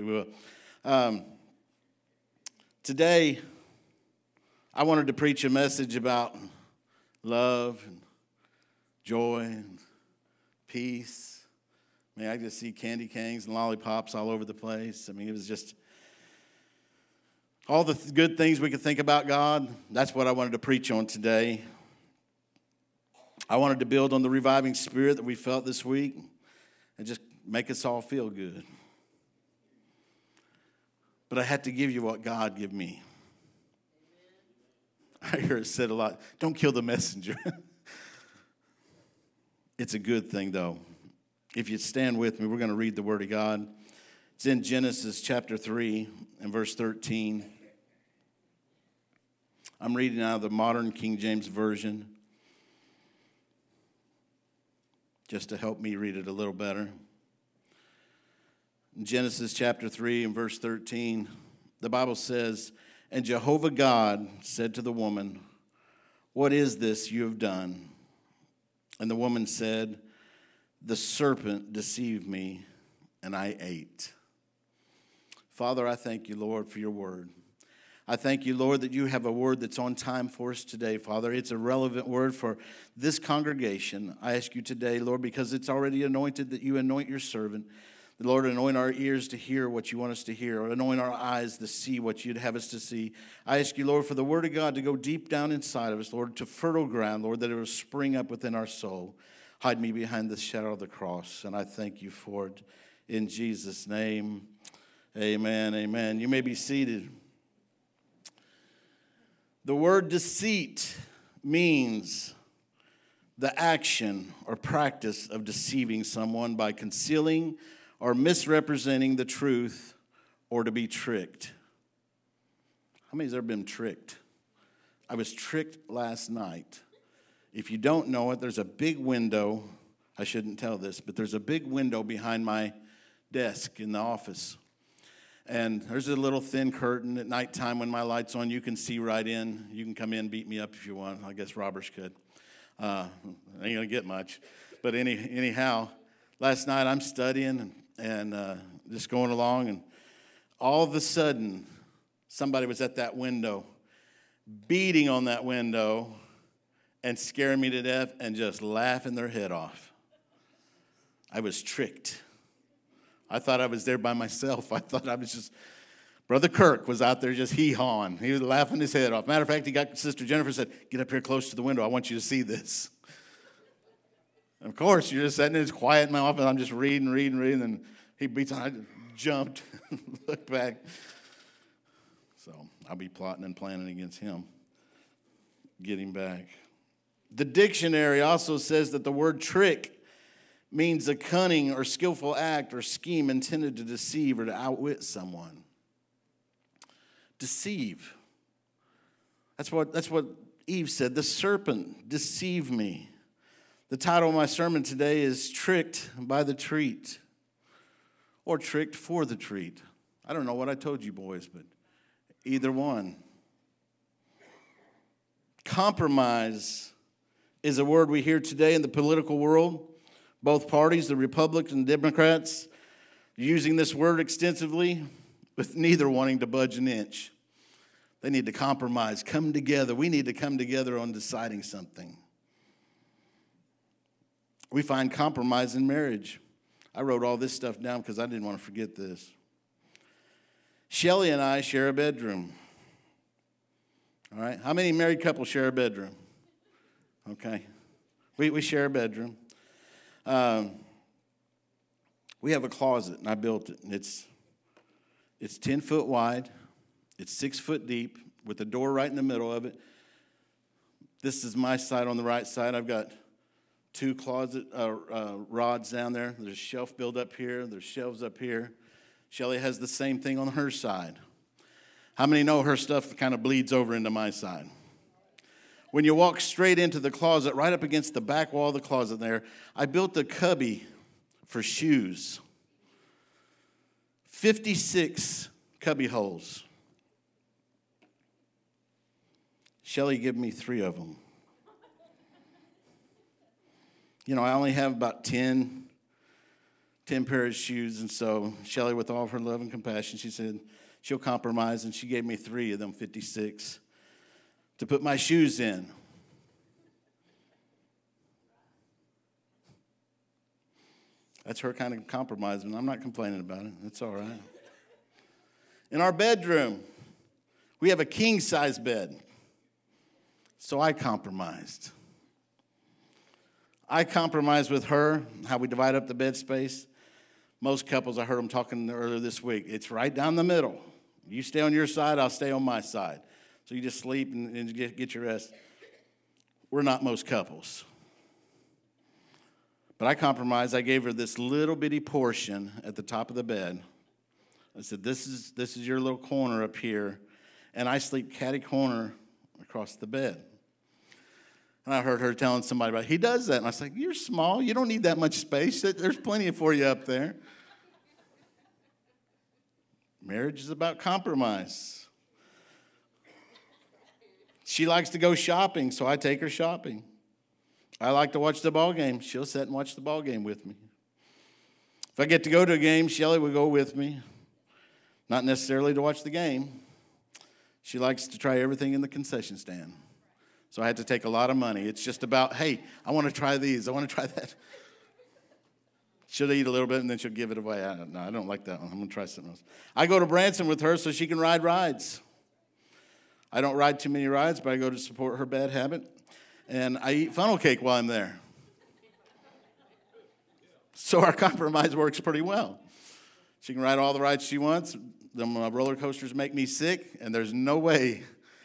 probably will. Um, today, I wanted to preach a message about love and joy and peace. I mean, I just see candy canes and lollipops all over the place. I mean, it was just all the th- good things we could think about God. That's what I wanted to preach on today. I wanted to build on the reviving spirit that we felt this week and just make us all feel good. But I had to give you what God gave me. I hear it said a lot don't kill the messenger. it's a good thing, though. If you stand with me, we're going to read the Word of God. It's in Genesis chapter 3 and verse 13. I'm reading out of the modern King James Version just to help me read it a little better. Genesis chapter 3 and verse 13, the Bible says, And Jehovah God said to the woman, What is this you have done? And the woman said, The serpent deceived me, and I ate. Father, I thank you, Lord, for your word. I thank you, Lord, that you have a word that's on time for us today, Father. It's a relevant word for this congregation. I ask you today, Lord, because it's already anointed that you anoint your servant. Lord, anoint our ears to hear what you want us to hear, anoint our eyes to see what you'd have us to see. I ask you, Lord, for the word of God to go deep down inside of us, Lord, to fertile ground, Lord, that it will spring up within our soul. Hide me behind the shadow of the cross, and I thank you for it. In Jesus' name, amen, amen. You may be seated. The word deceit means the action or practice of deceiving someone by concealing or misrepresenting the truth or to be tricked. How many has ever been tricked? I was tricked last night. If you don't know it, there's a big window. I shouldn't tell this, but there's a big window behind my desk in the office. And there's a little thin curtain at nighttime when my light's on. You can see right in. You can come in, beat me up if you want. I guess Roberts could. Uh, ain't gonna get much, but any anyhow, last night I'm studying and and uh, just going along, and all of a sudden, somebody was at that window, beating on that window, and scaring me to death, and just laughing their head off. I was tricked. I thought I was there by myself. I thought I was just. Brother Kirk was out there just hee hawing. He was laughing his head off. Matter of fact, he got Sister Jennifer said, Get up here close to the window. I want you to see this. Of course, you're just sitting there, it's quiet in my office. I'm just reading, reading, reading, and he beats on. I jumped, looked back. So I'll be plotting and planning against him, getting back. The dictionary also says that the word trick means a cunning or skillful act or scheme intended to deceive or to outwit someone. Deceive. That's what, that's what Eve said. The serpent deceived me. The title of my sermon today is Tricked by the Treat or Tricked for the Treat. I don't know what I told you, boys, but either one. Compromise is a word we hear today in the political world. Both parties, the Republicans and Democrats, using this word extensively, with neither wanting to budge an inch. They need to compromise, come together. We need to come together on deciding something. We find compromise in marriage. I wrote all this stuff down because I didn't want to forget this. Shelly and I share a bedroom. All right. How many married couples share a bedroom? Okay. We, we share a bedroom. Um, we have a closet, and I built it. And it's, it's 10 foot wide, it's six foot deep, with a door right in the middle of it. This is my side on the right side. I've got two closet uh, uh, rods down there. There's shelf built up here. There's shelves up here. Shelly has the same thing on her side. How many know her stuff kind of bleeds over into my side? When you walk straight into the closet, right up against the back wall of the closet there, I built a cubby for shoes. 56 cubby holes. Shelly gave me three of them you know, I only have about 10, 10 pair of shoes. And so Shelly, with all of her love and compassion, she said she'll compromise. And she gave me three of them 56 to put my shoes in. That's her kind of compromise, and I'm not complaining about it. That's all right. In our bedroom, we have a king size bed. So I compromised. I compromised with her, how we divide up the bed space. Most couples, I heard them talking earlier this week, it's right down the middle. You stay on your side, I'll stay on my side. So you just sleep and, and get, get your rest. We're not most couples. But I compromised. I gave her this little bitty portion at the top of the bed. I said, This is, this is your little corner up here. And I sleep catty corner across the bed. And I heard her telling somebody about he does that. And I was like, You're small. You don't need that much space. There's plenty for you up there. Marriage is about compromise. She likes to go shopping, so I take her shopping. I like to watch the ball game. She'll sit and watch the ball game with me. If I get to go to a game, Shelly will go with me. Not necessarily to watch the game. She likes to try everything in the concession stand. So I had to take a lot of money. It's just about, hey, I want to try these. I want to try that. She'll eat a little bit and then she'll give it away. I don't, no, I don't like that one. I'm going to try something else. I go to Branson with her so she can ride rides. I don't ride too many rides, but I go to support her bad habit. And I eat funnel cake while I'm there. So our compromise works pretty well. She can ride all the rides she wants. The roller coasters make me sick, and there's no way.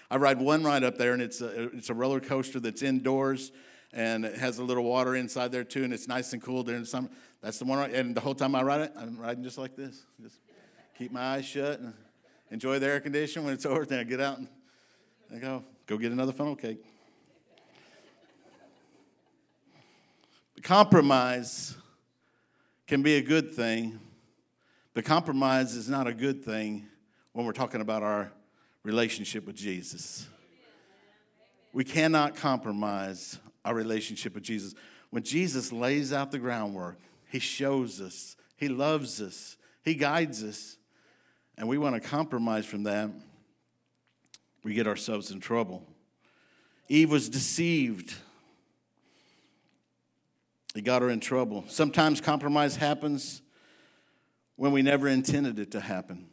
I ride one ride up there, and it's a, it's a roller coaster that's indoors, and it has a little water inside there too, and it's nice and cool during the summer. That's the one, and the whole time I ride it, I'm riding just like this. Just keep my eyes shut and enjoy the air conditioning. When it's over, then I get out and I go, go get another funnel cake. Compromise can be a good thing, but compromise is not a good thing when we're talking about our relationship with Jesus. We cannot compromise our relationship with Jesus. When Jesus lays out the groundwork, He shows us, He loves us, He guides us, and we want to compromise from that, we get ourselves in trouble. Eve was deceived it got her in trouble. Sometimes compromise happens when we never intended it to happen.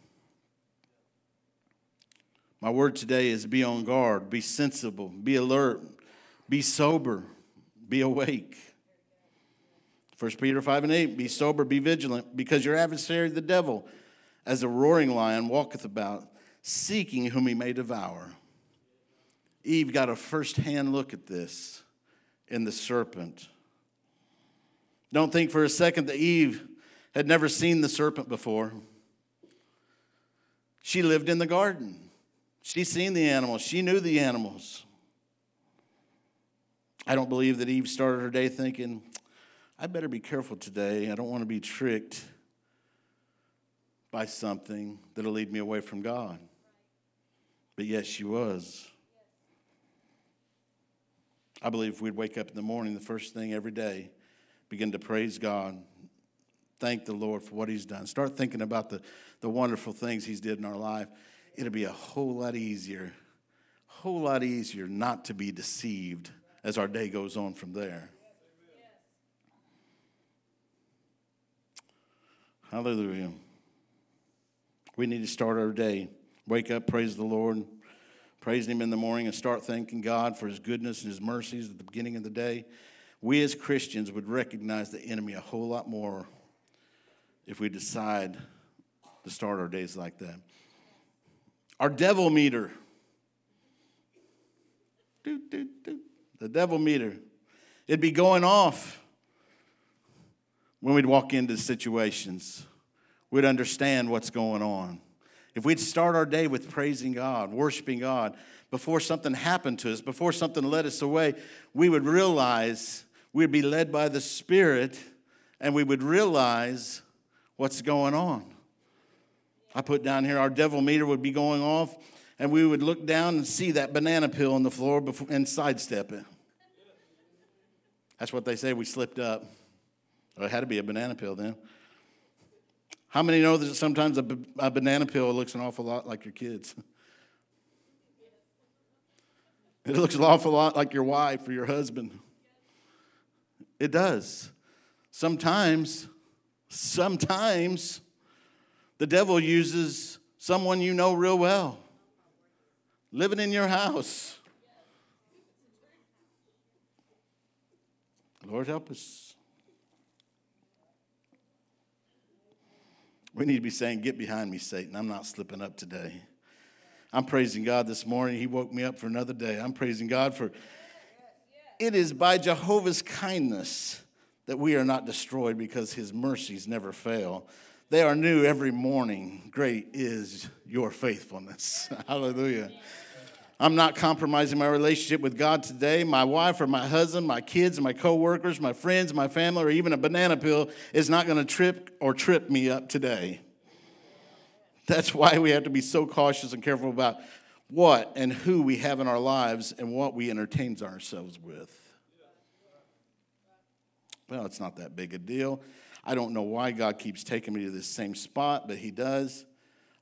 My word today is be on guard, be sensible, be alert, be sober, be awake. 1 Peter 5 and 8, be sober, be vigilant, because your adversary, the devil, as a roaring lion, walketh about, seeking whom he may devour. Eve got a first hand look at this in the serpent. Don't think for a second that Eve had never seen the serpent before. She lived in the garden. She seen the animals. She knew the animals. I don't believe that Eve started her day thinking, I better be careful today. I don't want to be tricked by something that'll lead me away from God. But yes, she was. I believe we'd wake up in the morning, the first thing every day, begin to praise God, thank the Lord for what He's done. Start thinking about the, the wonderful things He's did in our life. It'll be a whole lot easier, whole lot easier not to be deceived as our day goes on from there. Hallelujah. We need to start our day. Wake up, praise the Lord, praise Him in the morning, and start thanking God for His goodness and His mercies at the beginning of the day we as Christians would recognize the enemy a whole lot more if we decide to start our days like that. Our devil meter. The devil meter. It'd be going off when we'd walk into situations. We'd understand what's going on. If we'd start our day with praising God, worshiping God, before something happened to us, before something led us away, we would realize we'd be led by the Spirit and we would realize what's going on. I put down here our devil meter would be going off, and we would look down and see that banana peel on the floor before, and sidestep it. That's what they say we slipped up. It had to be a banana peel then. How many know that sometimes a, a banana peel looks an awful lot like your kids? It looks an awful lot like your wife or your husband. It does. Sometimes, sometimes the devil uses someone you know real well, living in your house. Lord, help us. We need to be saying, Get behind me, Satan. I'm not slipping up today. I'm praising God this morning. He woke me up for another day. I'm praising God for it is by Jehovah's kindness that we are not destroyed because his mercies never fail. They are new every morning. Great is your faithfulness. Hallelujah. I'm not compromising my relationship with God today. My wife or my husband, my kids, my coworkers, my friends, my family, or even a banana peel is not going to trip or trip me up today. That's why we have to be so cautious and careful about what and who we have in our lives and what we entertain ourselves with. Well, it's not that big a deal. I don't know why God keeps taking me to this same spot, but He does.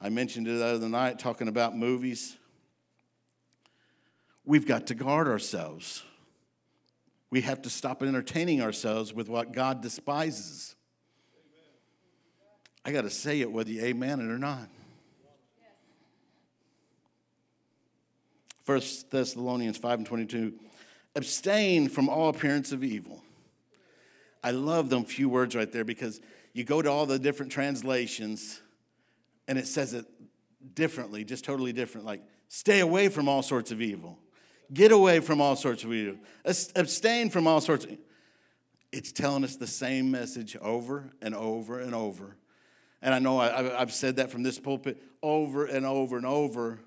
I mentioned it the other night talking about movies. We've got to guard ourselves. We have to stop entertaining ourselves with what God despises. I got to say it whether you amen it or not. First Thessalonians 5 and 22 abstain from all appearance of evil. I love them few words right there because you go to all the different translations and it says it differently, just totally different. Like, stay away from all sorts of evil. Get away from all sorts of evil. Abstain from all sorts of It's telling us the same message over and over and over. And I know I, I've said that from this pulpit over and over and over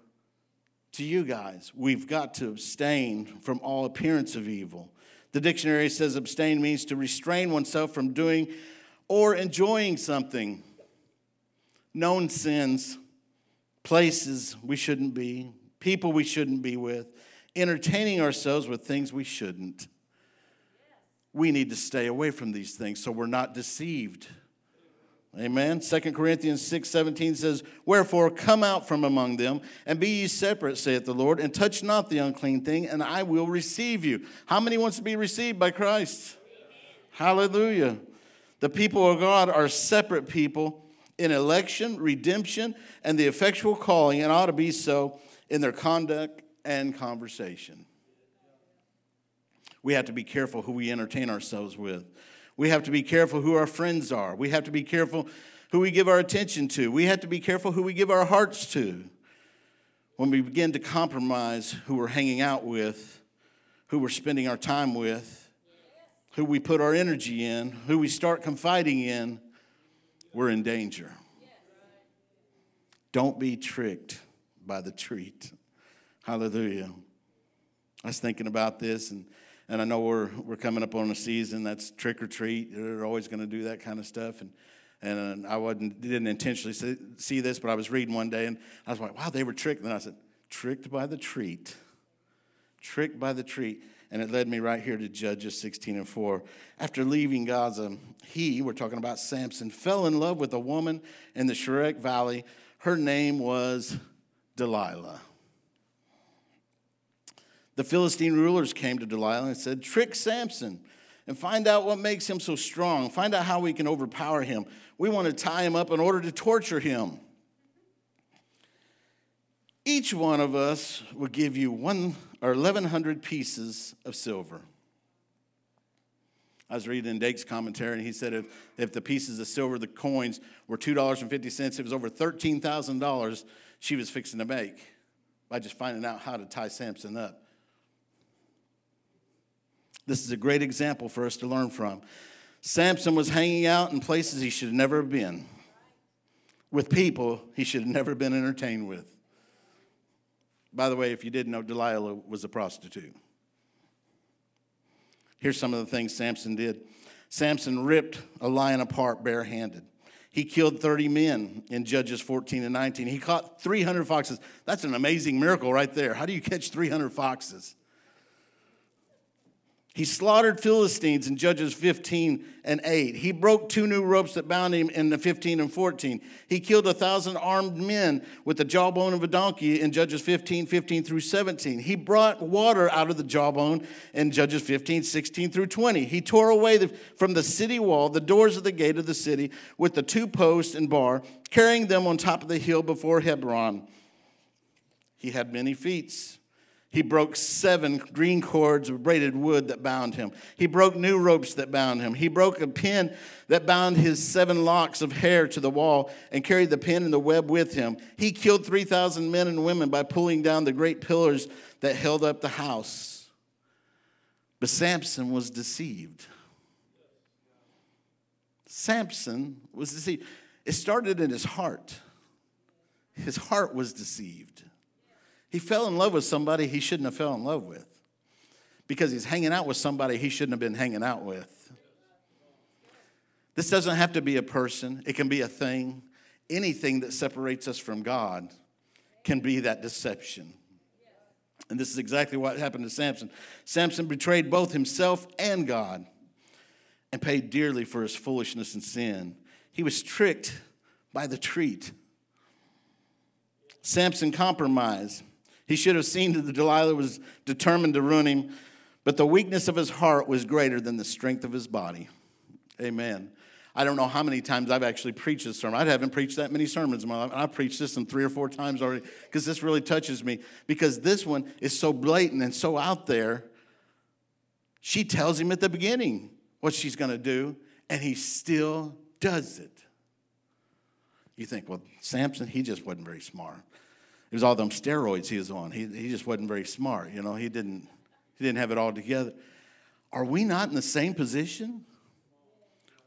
to you guys. We've got to abstain from all appearance of evil. The dictionary says abstain means to restrain oneself from doing or enjoying something. Known sins, places we shouldn't be, people we shouldn't be with, entertaining ourselves with things we shouldn't. We need to stay away from these things so we're not deceived. Amen. 2 Corinthians 6 17 says, Wherefore come out from among them, and be ye separate, saith the Lord, and touch not the unclean thing, and I will receive you. How many wants to be received by Christ? Hallelujah. The people of God are separate people in election, redemption, and the effectual calling, and ought to be so in their conduct and conversation. We have to be careful who we entertain ourselves with. We have to be careful who our friends are. We have to be careful who we give our attention to. We have to be careful who we give our hearts to. When we begin to compromise who we're hanging out with, who we're spending our time with, who we put our energy in, who we start confiding in, we're in danger. Don't be tricked by the treat. Hallelujah. I was thinking about this and and I know we're we're coming up on a season that's trick or treat. They're always going to do that kind of stuff, and and uh, I wasn't didn't intentionally see, see this, but I was reading one day and I was like, wow, they were tricked. And I said, tricked by the treat, tricked by the treat. And it led me right here to Judges 16 and 4. After leaving Gaza, he, we're talking about Samson, fell in love with a woman in the Sorek Valley. Her name was Delilah. The Philistine rulers came to Delilah and said, Trick Samson and find out what makes him so strong. Find out how we can overpower him. We want to tie him up in order to torture him. Each one of us will give you one or 1,100 pieces of silver. I was reading in Dake's commentary, and he said if, if the pieces of silver, the coins, were $2.50, it was over $13,000 she was fixing to make by just finding out how to tie Samson up. This is a great example for us to learn from. Samson was hanging out in places he should have never been, with people he should have never been entertained with. By the way, if you didn't know, Delilah was a prostitute. Here's some of the things Samson did Samson ripped a lion apart barehanded. He killed 30 men in Judges 14 and 19. He caught 300 foxes. That's an amazing miracle right there. How do you catch 300 foxes? He slaughtered Philistines in Judges 15 and 8. He broke two new ropes that bound him in the 15 and 14. He killed a thousand armed men with the jawbone of a donkey in Judges 15, 15 through 17. He brought water out of the jawbone in Judges 15, 16 through 20. He tore away the, from the city wall the doors of the gate of the city with the two posts and bar, carrying them on top of the hill before Hebron. He had many feats. He broke seven green cords of braided wood that bound him. He broke new ropes that bound him. He broke a pin that bound his seven locks of hair to the wall and carried the pin and the web with him. He killed 3,000 men and women by pulling down the great pillars that held up the house. But Samson was deceived. Samson was deceived. It started in his heart. His heart was deceived. He fell in love with somebody he shouldn't have fell in love with because he's hanging out with somebody he shouldn't have been hanging out with. This doesn't have to be a person, it can be a thing. Anything that separates us from God can be that deception. And this is exactly what happened to Samson. Samson betrayed both himself and God and paid dearly for his foolishness and sin. He was tricked by the treat. Samson compromised. He should have seen that Delilah was determined to ruin him, but the weakness of his heart was greater than the strength of his body. Amen. I don't know how many times I've actually preached this sermon. I haven't preached that many sermons in my life. I've preached this one three or four times already because this really touches me. Because this one is so blatant and so out there. She tells him at the beginning what she's going to do, and he still does it. You think, well, Samson, he just wasn't very smart. It was all them steroids he was on. He, he just wasn't very smart. You know, he didn't, he didn't have it all together. Are we not in the same position?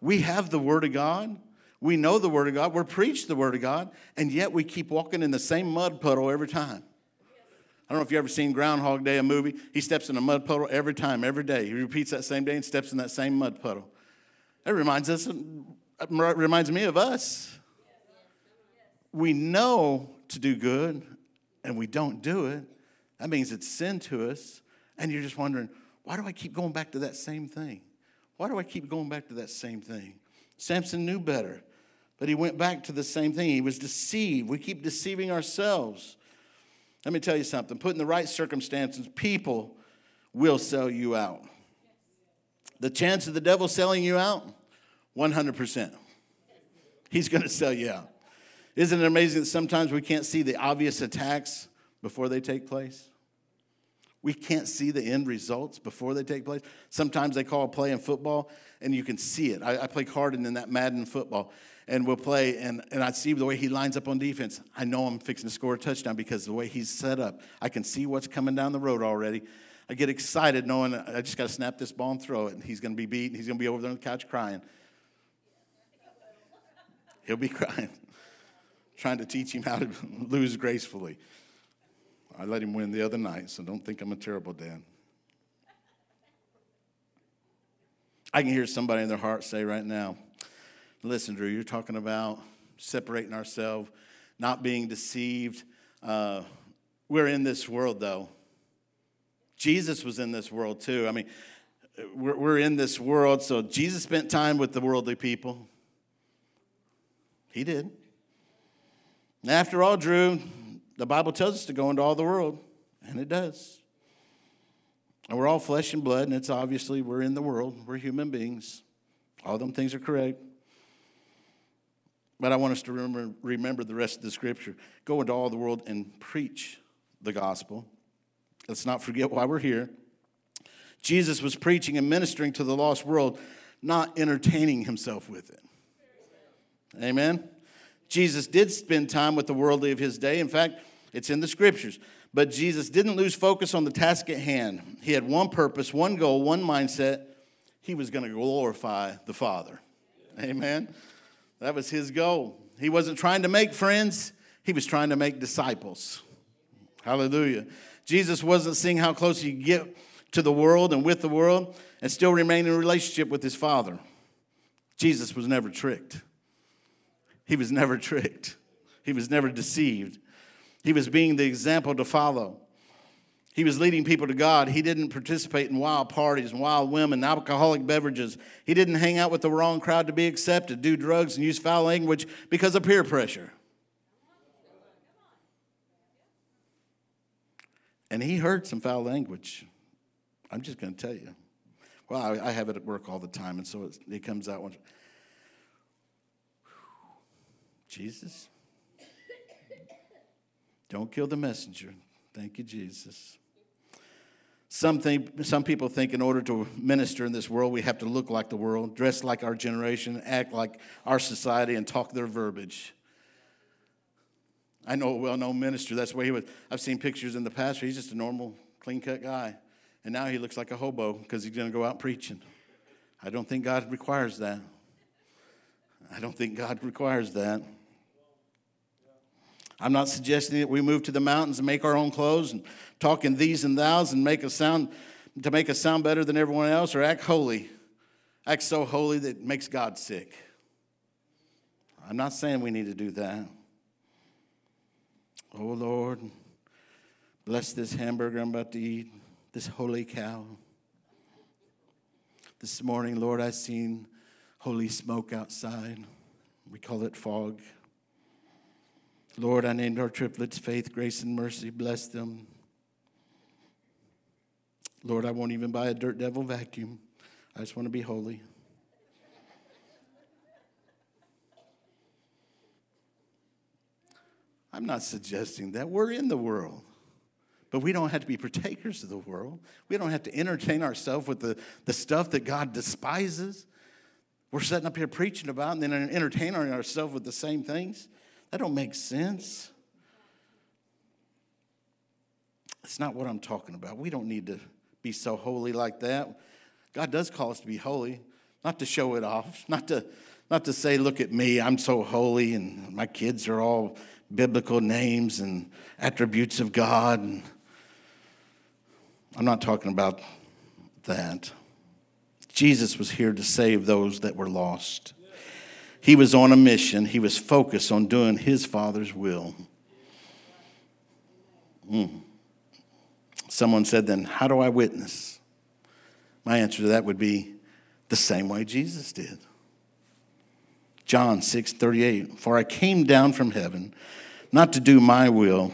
We have the Word of God. We know the Word of God. We're preached the Word of God. And yet we keep walking in the same mud puddle every time. I don't know if you've ever seen Groundhog Day, a movie. He steps in a mud puddle every time, every day. He repeats that same day and steps in that same mud puddle. That reminds us, uh, reminds me of us. We know to do good and we don't do it, that means it's sin to us. And you're just wondering, why do I keep going back to that same thing? Why do I keep going back to that same thing? Samson knew better, but he went back to the same thing. He was deceived. We keep deceiving ourselves. Let me tell you something put in the right circumstances, people will sell you out. The chance of the devil selling you out, 100%. He's going to sell you out. Isn't it amazing that sometimes we can't see the obvious attacks before they take place? We can't see the end results before they take place. Sometimes they call a play in football and you can see it. I, I play Harden in that Madden football and we'll play and, and I see the way he lines up on defense. I know I'm fixing to score a touchdown because the way he's set up, I can see what's coming down the road already. I get excited knowing I just got to snap this ball and throw it and he's going to be beat and he's going to be over there on the couch crying. He'll be crying trying to teach him how to lose gracefully. I let him win the other night, so don't think I'm a terrible dad. I can hear somebody in their heart say right now, listen, Drew, you're talking about separating ourselves, not being deceived. Uh, we're in this world, though. Jesus was in this world, too. I mean, we're, we're in this world, so Jesus spent time with the worldly people. He did. After all, Drew, the Bible tells us to go into all the world, and it does. And we're all flesh and blood, and it's obviously we're in the world, we're human beings. All them things are correct. But I want us to remember, remember the rest of the scripture. Go into all the world and preach the gospel. Let's not forget why we're here. Jesus was preaching and ministering to the lost world, not entertaining himself with it. Amen? Jesus did spend time with the worldly of his day. In fact, it's in the scriptures. But Jesus didn't lose focus on the task at hand. He had one purpose, one goal, one mindset. He was going to glorify the Father. Amen. That was his goal. He wasn't trying to make friends, he was trying to make disciples. Hallelujah. Jesus wasn't seeing how close he could get to the world and with the world and still remain in relationship with his Father. Jesus was never tricked. He was never tricked, he was never deceived. He was being the example to follow. He was leading people to God. He didn't participate in wild parties and wild women, alcoholic beverages. He didn't hang out with the wrong crowd to be accepted, do drugs, and use foul language because of peer pressure. And he heard some foul language. I'm just going to tell you. Well, I, I, have it at work all the time, and so it, comes out. When, Jesus, don't kill the messenger. Thank you, Jesus. Some, think, some people think in order to minister in this world, we have to look like the world, dress like our generation, act like our society, and talk their verbiage. I know a well known minister, that's way he was. I've seen pictures in the past where he's just a normal, clean cut guy. And now he looks like a hobo because he's going to go out preaching. I don't think God requires that. I don't think God requires that. I'm not suggesting that we move to the mountains and make our own clothes and talk in these and thous and make us sound to make us sound better than everyone else or act holy. Act so holy that it makes God sick. I'm not saying we need to do that. Oh Lord, bless this hamburger I'm about to eat, this holy cow. This morning, Lord, I seen holy smoke outside. We call it fog. Lord, I named our triplets faith, grace, and mercy. Bless them. Lord, I won't even buy a dirt devil vacuum. I just want to be holy. I'm not suggesting that. We're in the world. But we don't have to be partakers of the world. We don't have to entertain ourselves with the, the stuff that God despises. We're sitting up here preaching about and then entertaining ourselves with the same things. That don't make sense. It's not what I'm talking about. We don't need to be so holy like that. God does call us to be holy, not to show it off, not to not to say, look at me, I'm so holy, and my kids are all biblical names and attributes of God. And I'm not talking about that. Jesus was here to save those that were lost. He was on a mission, he was focused on doing his Father's will. Mm. Someone said, then, how do I witness? My answer to that would be the same way Jesus did. John 6 38, for I came down from heaven not to do my will,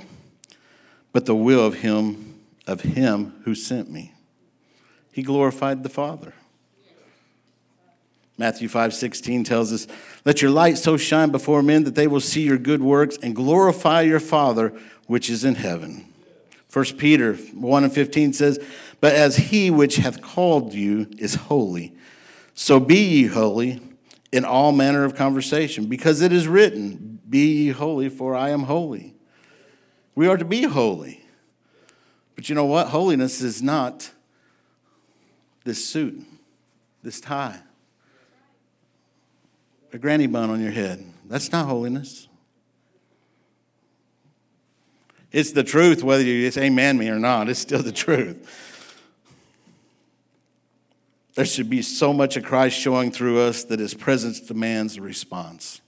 but the will of him, of him who sent me. He glorified the Father. Matthew 5 16 tells us, Let your light so shine before men that they will see your good works and glorify your Father which is in heaven. 1 Peter 1 and 15 says, But as he which hath called you is holy, so be ye holy in all manner of conversation, because it is written, Be ye holy, for I am holy. We are to be holy. But you know what? Holiness is not this suit, this tie a granny bun on your head. That's not holiness. It's the truth, whether you say amen me or not, it's still the truth. There should be so much of Christ showing through us that his presence demands a response.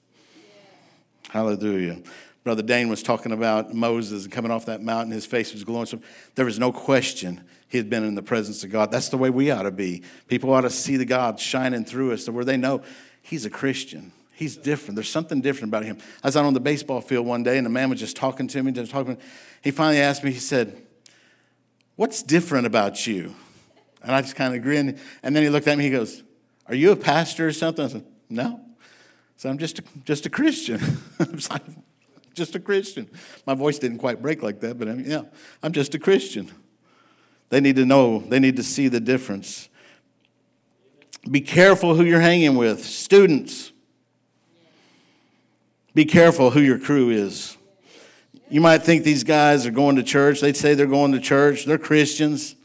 Hallelujah. Brother Dane was talking about Moses and coming off that mountain, his face was glowing. So there was no question he had been in the presence of God. That's the way we ought to be. People ought to see the God shining through us, where they know he's a Christian. He's different. There's something different about him. I was out on the baseball field one day, and a man was just talking to me, just talking. He finally asked me, he said, What's different about you? And I just kind of grinned. And then he looked at me, he goes, Are you a pastor or something? I said, No. So I'm just a, just a Christian. I'm just a Christian. My voice didn't quite break like that, but I mean, yeah, I'm just a Christian. They need to know, they need to see the difference. Be careful who you're hanging with. Students, be careful who your crew is. You might think these guys are going to church. They'd say they're going to church, they're Christians.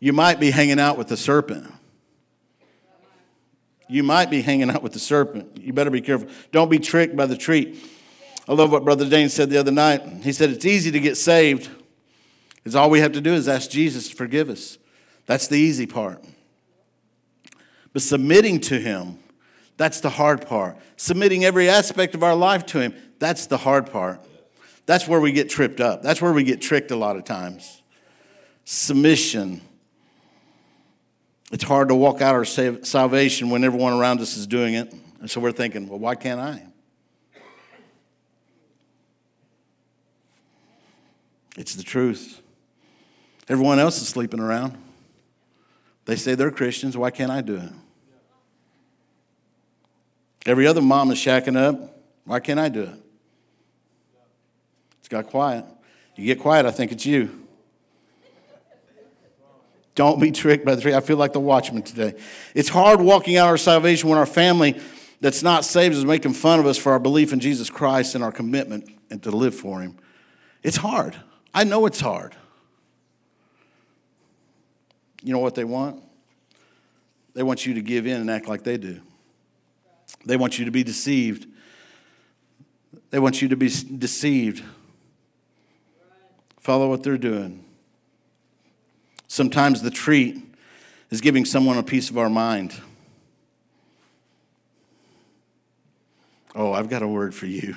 You might be hanging out with the serpent. You might be hanging out with the serpent. You better be careful. Don't be tricked by the treat. I love what Brother Dane said the other night. He said, It's easy to get saved. It's all we have to do is ask Jesus to forgive us. That's the easy part. But submitting to Him, that's the hard part. Submitting every aspect of our life to Him, that's the hard part. That's where we get tripped up. That's where we get tricked a lot of times. submission. It's hard to walk out our salvation when everyone around us is doing it. And so we're thinking, well, why can't I? It's the truth. Everyone else is sleeping around. They say they're Christians. Why can't I do it? Every other mom is shacking up. Why can't I do it? It's got quiet. You get quiet, I think it's you. Don't be tricked by the tree. I feel like the watchman today. It's hard walking out our salvation when our family that's not saved is making fun of us for our belief in Jesus Christ and our commitment and to live for Him. It's hard. I know it's hard. You know what they want? They want you to give in and act like they do. They want you to be deceived. They want you to be deceived. Follow what they're doing. Sometimes the treat is giving someone a piece of our mind. Oh, I've got a word for you.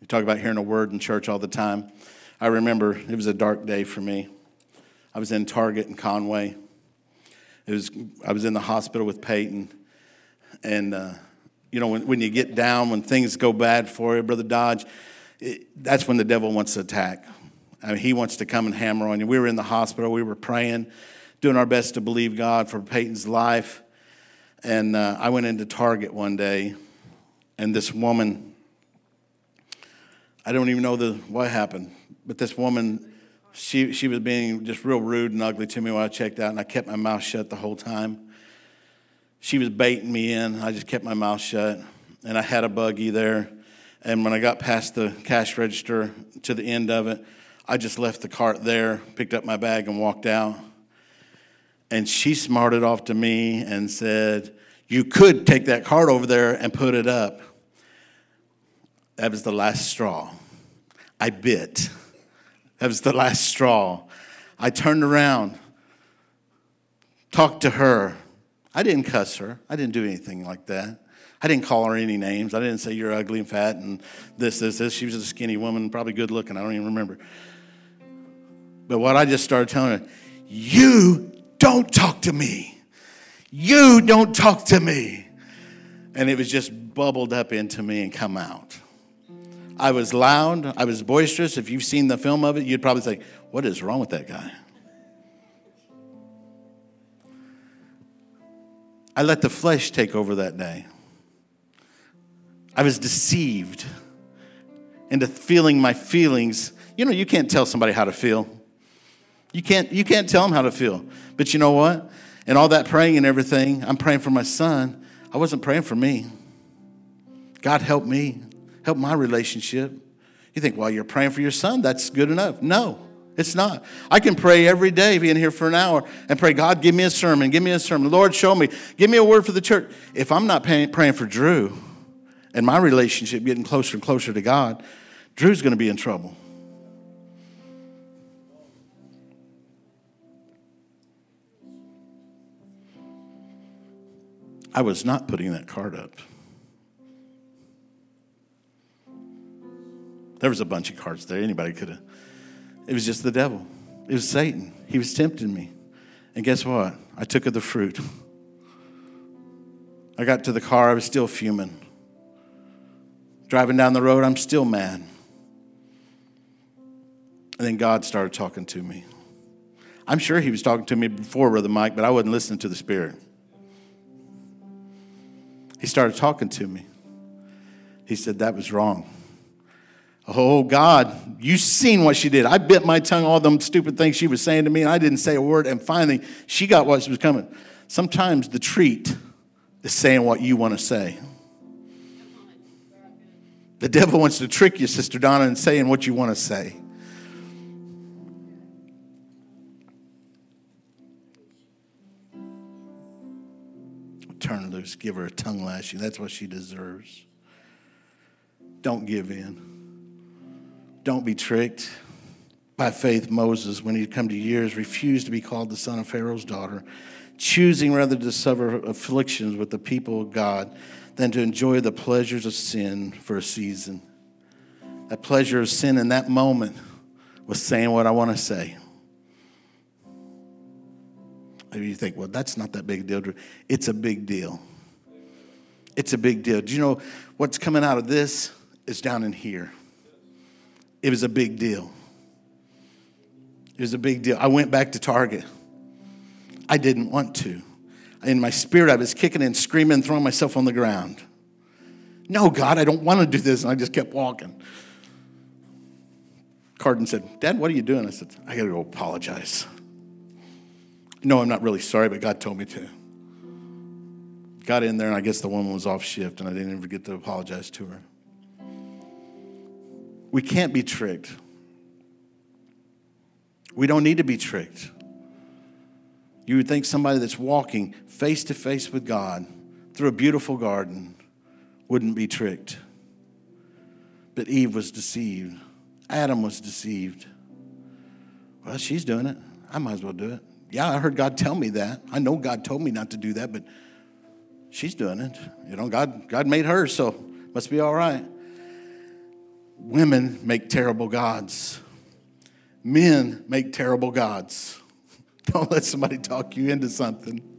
You talk about hearing a word in church all the time. I remember it was a dark day for me. I was in Target in Conway. It was, I was in the hospital with Peyton. And, uh, you know, when, when you get down, when things go bad for you, Brother Dodge, it, that's when the devil wants to attack. I mean, he wants to come and hammer on you. We were in the hospital, we were praying, doing our best to believe God for Peyton's life. And uh, I went into Target one day, and this woman, I don't even know the, what happened, but this woman, she, she was being just real rude and ugly to me when I checked out, and I kept my mouth shut the whole time. She was baiting me in. I just kept my mouth shut, and I had a buggy there. And when I got past the cash register to the end of it, I just left the cart there, picked up my bag, and walked out. And she smarted off to me and said, You could take that cart over there and put it up. That was the last straw. I bit. That was the last straw. I turned around, talked to her. I didn't cuss her, I didn't do anything like that. I didn't call her any names. I didn't say you're ugly and fat and this, this, this. She was a skinny woman, probably good looking. I don't even remember. But what I just started telling her, you don't talk to me. You don't talk to me. And it was just bubbled up into me and come out. I was loud, I was boisterous. If you've seen the film of it, you'd probably say, What is wrong with that guy? I let the flesh take over that day. I was deceived into feeling my feelings. You know, you can't tell somebody how to feel. You can't, you can't tell them how to feel. But you know what? And all that praying and everything, I'm praying for my son. I wasn't praying for me. God help me, help my relationship. You think, well, you're praying for your son, that's good enough. No, it's not. I can pray every day, being here for an hour, and pray, God, give me a sermon, give me a sermon. Lord, show me, give me a word for the church. If I'm not praying for Drew and my relationship getting closer and closer to God, Drew's going to be in trouble. I was not putting that card up. There was a bunch of cards there. Anybody could have. It was just the devil. It was Satan. He was tempting me. And guess what? I took of the fruit. I got to the car, I was still fuming. Driving down the road, I'm still mad. And then God started talking to me. I'm sure He was talking to me before, Brother Mike, but I wasn't listening to the Spirit. He started talking to me. He said, That was wrong. Oh, God, you seen what she did. I bit my tongue, all them stupid things she was saying to me, and I didn't say a word. And finally, she got what she was coming. Sometimes the treat is saying what you want to say. The devil wants to trick you, Sister Donna, in saying what you want to say. turn loose, give her a tongue lashing. That's what she deserves. Don't give in. Don't be tricked. By faith, Moses, when he'd come to years, refused to be called the son of Pharaoh's daughter, choosing rather to suffer afflictions with the people of God than to enjoy the pleasures of sin for a season. That pleasure of sin in that moment was saying what I want to say. Maybe you think, well, that's not that big a deal. It's a big deal. It's a big deal. Do you know what's coming out of this is down in here? It was a big deal. It was a big deal. I went back to Target. I didn't want to. In my spirit, I was kicking and screaming, throwing myself on the ground. No, God, I don't want to do this. And I just kept walking. Carden said, Dad, what are you doing? I said, I got to go apologize. No, I'm not really sorry, but God told me to. Got in there, and I guess the woman was off shift, and I didn't even get to apologize to her. We can't be tricked. We don't need to be tricked. You would think somebody that's walking face to face with God through a beautiful garden wouldn't be tricked. But Eve was deceived. Adam was deceived. Well, she's doing it. I might as well do it. Yeah, I heard God tell me that. I know God told me not to do that, but she's doing it. You know, God, God made her, so must be all right. Women make terrible gods. Men make terrible gods. Don't let somebody talk you into something.